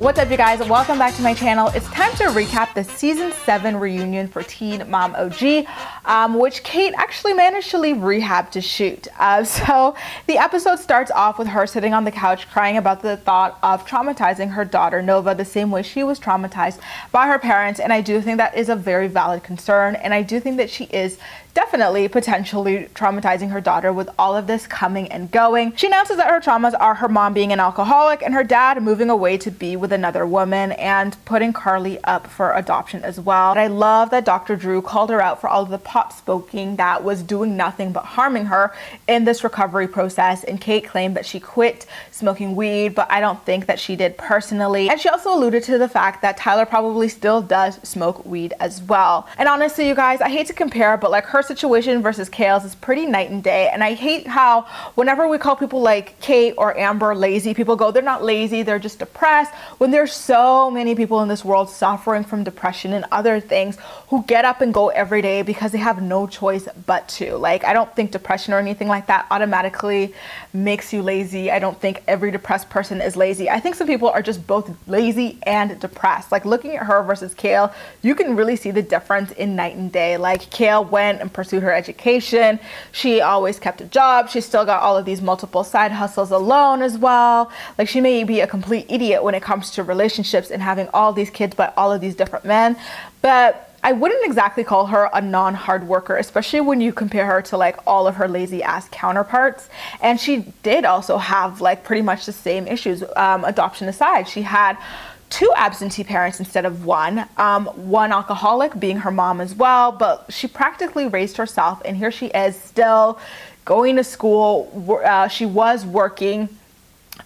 What's up, you guys? Welcome back to my channel. It's time to recap the season 7 reunion for Teen Mom OG, um, which Kate actually managed to leave rehab to shoot. Uh, so the episode starts off with her sitting on the couch crying about the thought of traumatizing her daughter Nova the same way she was traumatized by her parents. And I do think that is a very valid concern. And I do think that she is definitely potentially traumatizing her daughter with all of this coming and going. She announces that her traumas are her mom being an alcoholic and her dad moving away to be with another woman and putting Carly up for adoption as well. And I love that Dr. Drew called her out for all of the pot smoking that was doing nothing but harming her in this recovery process. And Kate claimed that she quit smoking weed, but I don't think that she did personally. And she also alluded to the fact that Tyler probably still does smoke weed as well. And honestly, you guys, I hate to compare, but like her situation versus Kail's is pretty night and day. And I hate how whenever we call people like Kate or Amber lazy, people go, they're not lazy, they're just depressed. When there's so many people in this world suffering from depression and other things who get up and go every day because they have no choice but to. Like, I don't think depression or anything like that automatically makes you lazy. I don't think every depressed person is lazy. I think some people are just both lazy and depressed. Like, looking at her versus Kail, you can really see the difference in night and day. Like, Kail went and pursued her education. She always kept a job. She still got all of these multiple side hustles alone as well. Like she may be a complete idiot when it comes to relationships and having all these kids by all of these different men. But I wouldn't exactly call her a non hard worker, especially when you compare her to like all of her lazy ass counterparts. And she did also have like pretty much the same issues, um, adoption aside. She had two absentee parents instead of one. Um, one alcoholic being her mom as well, but she practically raised herself, and here she is still going to school. Uh, she was working.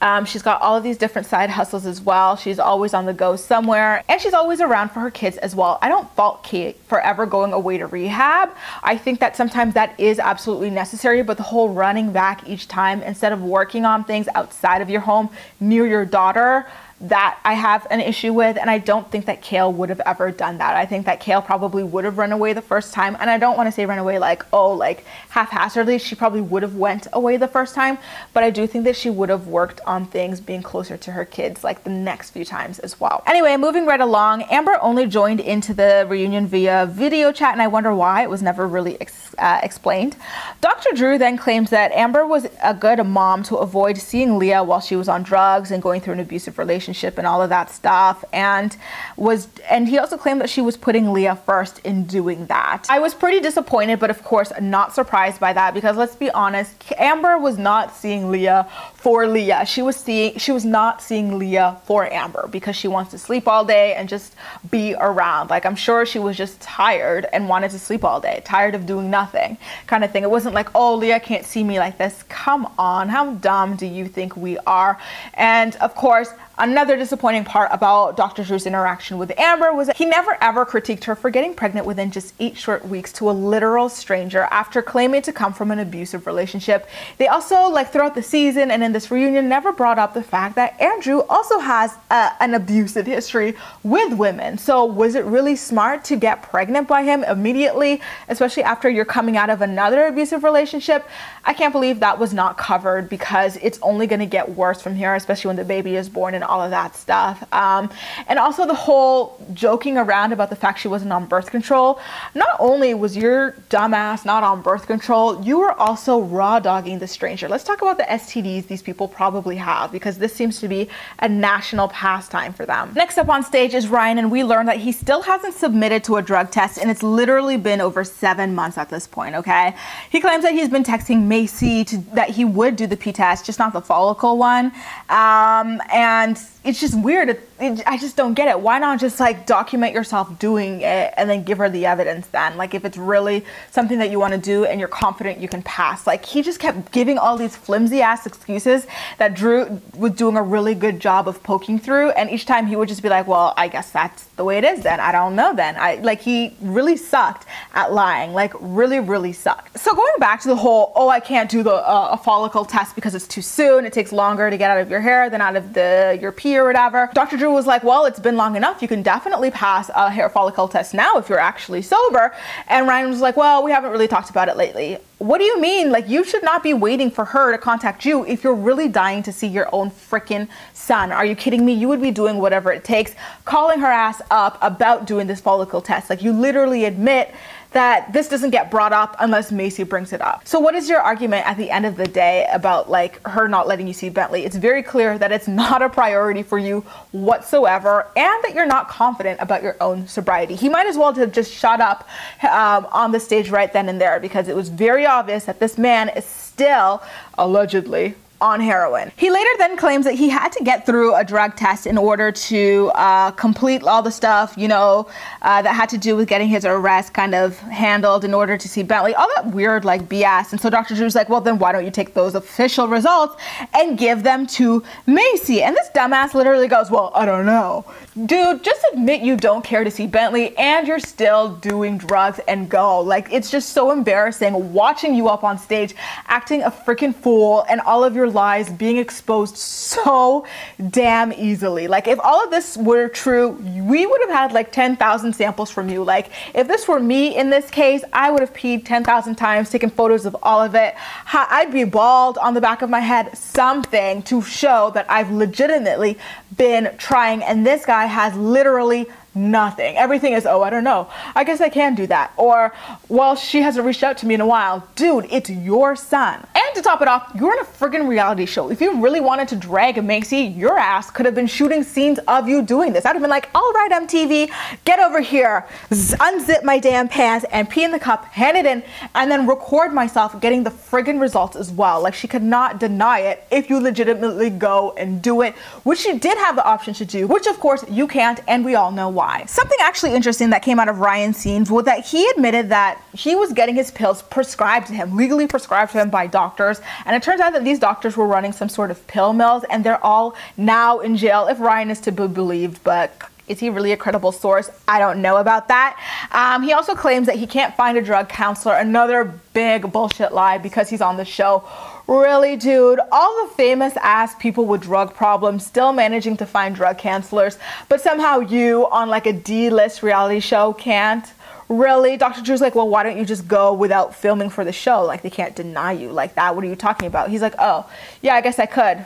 Um, she's got all of these different side hustles as well. She's always on the go somewhere, and she's always around for her kids as well. I don't fault Kate for ever going away to rehab. I think that sometimes that is absolutely necessary, but the whole running back each time instead of working on things outside of your home near your daughter that I have an issue with, and I don't think that Kail would have ever done that. I think that Kail probably would have run away the first time, and I don't want to say run away like oh like haphazardly. She probably would have went away the first time, but I do think that she would have worked on things being closer to her kids like the next few times as well. Anyway, moving right along, Amber only joined into the reunion via video chat, and I wonder why it was never really ex- uh, explained. Dr. Drew then claims that Amber was a good mom to avoid seeing Leah while she was on drugs and going through an abusive relationship relationship and all of that stuff and was and he also claimed that she was putting Leah first in doing that. I was pretty disappointed but of course not surprised by that because let's be honest Amber was not seeing Leah for Leah. She was seeing she was not seeing Leah for Amber because she wants to sleep all day and just be around. Like I'm sure she was just tired and wanted to sleep all day, tired of doing nothing kind of thing. It wasn't like, "Oh, Leah can't see me like this." Come on. How dumb do you think we are? And of course, Another disappointing part about Dr. Drew's interaction with Amber was that he never ever critiqued her for getting pregnant within just eight short weeks to a literal stranger after claiming to come from an abusive relationship. They also, like throughout the season and in this reunion, never brought up the fact that Andrew also has uh, an abusive history with women. So was it really smart to get pregnant by him immediately, especially after you're coming out of another abusive relationship? I can't believe that was not covered because it's only going to get worse from here, especially when the baby is born and all of that stuff. Um, and also the whole joking around about the fact she wasn't on birth control. Not only was your dumbass not on birth control, you were also raw dogging the stranger. Let's talk about the STDs these people probably have because this seems to be a national pastime for them. Next up on stage is Ryan, and we learned that he still hasn't submitted to a drug test, and it's literally been over seven months at this point, okay? He claims that he's been texting Maci to, that he would do the P test, just not the follicle one. Um, and it's just weird. I just don't get it. Why not just like document yourself doing it and then give her the evidence then? Like if it's really something that you want to do and you're confident you can pass. Like he just kept giving all these flimsy ass excuses that Drew was doing a really good job of poking through. And each time he would just be like, well, I guess that's the way it is then. I don't know then. I like he really sucked at lying. Like really, really sucked. So going back to the whole, oh, I can't do the uh, follicle test because it's too soon. It takes longer to get out of your hair than out of the your pee or whatever. Dr. Drew Drew was like, well, it's been long enough. You can definitely pass a hair follicle test now if you're actually sober. And Ryan was like, well, we haven't really talked about it lately. What do you mean? Like, you should not be waiting for her to contact you if you're really dying to see your own freaking son. Are you kidding me? You would be doing whatever it takes, calling her ass up about doing this follicle test. Like, you literally admit that this doesn't get brought up unless Maci brings it up. So what is your argument at the end of the day about like her not letting you see Bentley? It's very clear that it's not a priority for you whatsoever and that you're not confident about your own sobriety. He might as well have just shut up um, on the stage right then and there because it was very obvious that this man is still allegedly on heroin. He later then claims that he had to get through a drug test in order to uh, complete all the stuff, you know, uh, that had to do with getting his arrest kind of handled in order to see Bentley. All that weird, like, BS. And so Dr. Drew's like, well, then why don't you take those official results and give them to Maci? And this dumbass literally goes, well, I don't know. Dude, just admit you don't care to see Bentley and you're still doing drugs and go. Like, it's just so embarrassing watching you up on stage acting a freaking fool and all of your your lies being exposed so damn easily. Like, if all of this were true, we would have had like 10,000 samples from you. Like, if this were me in this case, I would have peed 10,000 times, taken photos of all of it. I'd be bald on the back of my head, something to show that I've legitimately been trying. And this guy has literally nothing. Everything is, oh, I don't know. I guess I can do that. Or, well, she hasn't reached out to me in a while. Dude, it's your son. And to top it off, you're in a friggin' reality show. If you really wanted to drag Maci, your ass could have been shooting scenes of you doing this. I'd have been like, all right, MTV, get over here, unzip my damn pants and pee in the cup, hand it in, and then record myself getting the friggin' results as well. Like she could not deny it if you legitimately go and do it, which she did have the option to do, which of course you can't, and we all know why why. Something actually interesting that came out of Ryan's scenes was that he admitted that he was getting his pills prescribed to him, legally prescribed to him by doctors. And it turns out that these doctors were running some sort of pill mills and they're all now in jail if Ryan is to be believed. But is he really a credible source? I don't know about that. Um, he also claims that he can't find a drug counselor, another big bullshit lie because he's on the show. Really, dude, all the famous ass people with drug problems still managing to find drug counselors, but somehow you on like a D list reality show can't. Really? Dr. Drew's like, well, why don't you just go without filming for the show? Like, they can't deny you like that. What are you talking about? He's like, oh, yeah, I guess I could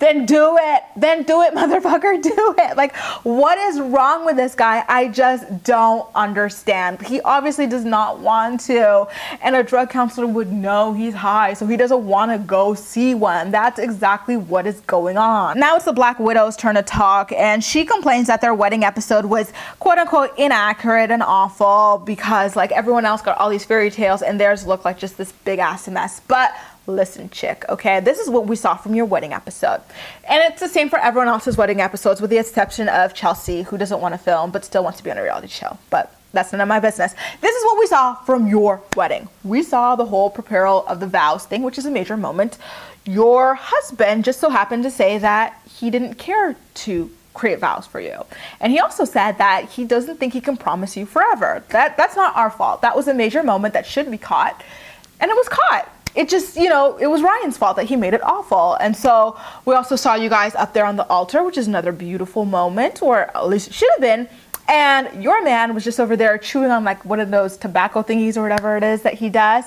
then do it. Then do it, motherfucker. Do it. Like, what is wrong with this guy? I just don't understand. He obviously does not want to. And a drug counselor would know he's high, so he doesn't want to go see one. That's exactly what is going on. Now it's the Black Widow's turn to talk, and she complains that their wedding episode was quote unquote inaccurate and awful because, like, everyone else got all these fairy tales and theirs looked like just this big ass mess. But listen, chick, okay, this is what we saw from your wedding episode. And it's the same for everyone else's wedding episodes, with the exception of Chelsea, who doesn't want to film but still wants to be on a reality show. But that's none of my business. This is what we saw from your wedding. We saw the whole preparal of the vows thing, which is a major moment. Your husband just so happened to say that he didn't care to create vows for you. And he also said that he doesn't think he can promise you forever. That that's not our fault. That was a major moment that should be caught. And it was caught it just, you know, it was Ryan's fault that he made it awful. And so we also saw you guys up there on the altar, which is another beautiful moment, or at least it should have been. And your man was just over there chewing on like one of those tobacco thingies or whatever it is that he does,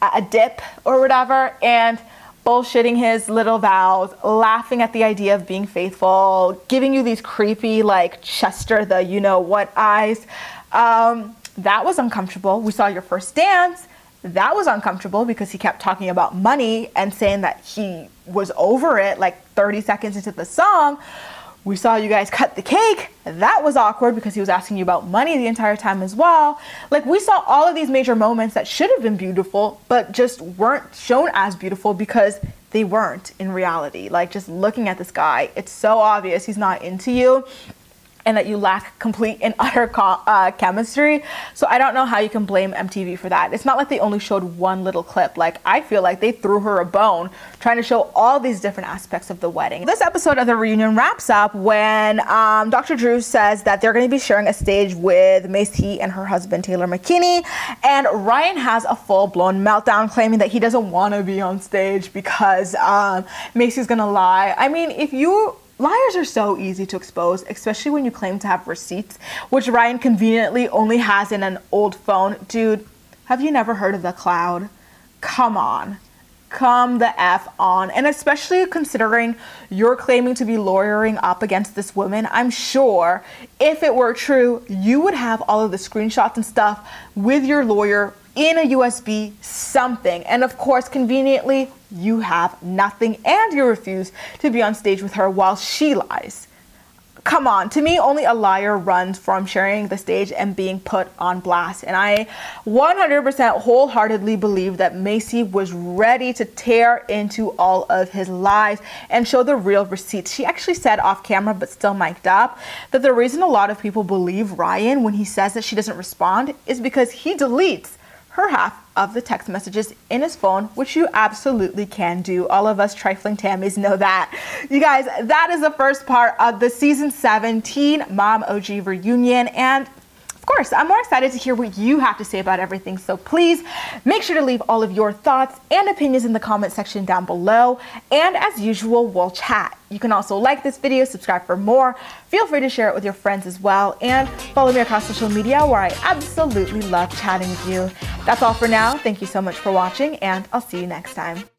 a dip or whatever, and bullshitting his little vows, laughing at the idea of being faithful, giving you these creepy, like Chester, the you know what eyes. Um, that was uncomfortable. We saw your first dance that was uncomfortable because he kept talking about money and saying that he was over it like 30 seconds into the song. We saw you guys cut the cake. That was awkward because he was asking you about money the entire time as well. Like, we saw all of these major moments that should have been beautiful, but just weren't shown as beautiful because they weren't in reality. Like, just looking at this guy, it's so obvious he's not into you and that you lack complete and utter uh, chemistry. So I don't know how you can blame MTV for that. It's not like they only showed one little clip. Like I feel like they threw her a bone trying to show all these different aspects of the wedding. This episode of the reunion wraps up when um, Dr. Drew says that they're going to be sharing a stage with Maci and her husband Taylor McKinney, and Ryan has a full-blown meltdown claiming that he doesn't want to be on stage because um, Maci's going to lie. I mean, if you Liars are so easy to expose, especially when you claim to have receipts, which Ryan conveniently only has in an old phone. Dude, have you never heard of the cloud? Come on. Come the F on. And especially considering you're claiming to be lawyering up against this woman, I'm sure if it were true, you would have all of the screenshots and stuff with your lawyer in a USB something. And of course, conveniently, you have nothing and you refuse to be on stage with her while she lies. Come on, to me, only a liar runs from sharing the stage and being put on blast. And I 100% wholeheartedly believe that Maci was ready to tear into all of his lies and show the real receipts. She actually said off camera, but still mic'd up, that the reason a lot of people believe Ryan when he says that she doesn't respond is because he deletes her half of the text messages in his phone, which you absolutely can do. All of us trifling Tammys know that. You guys, that is the first part of the season 7 Teen Mom OG reunion. And course, I'm more excited to hear what you have to say about everything. So please make sure to leave all of your thoughts and opinions in the comment section down below. And as usual, we'll chat. You can also like this video, subscribe for more. Feel free to share it with your friends as well. And follow me across social media where I absolutely love chatting with you. That's all for now. Thank you so much for watching and I'll see you next time.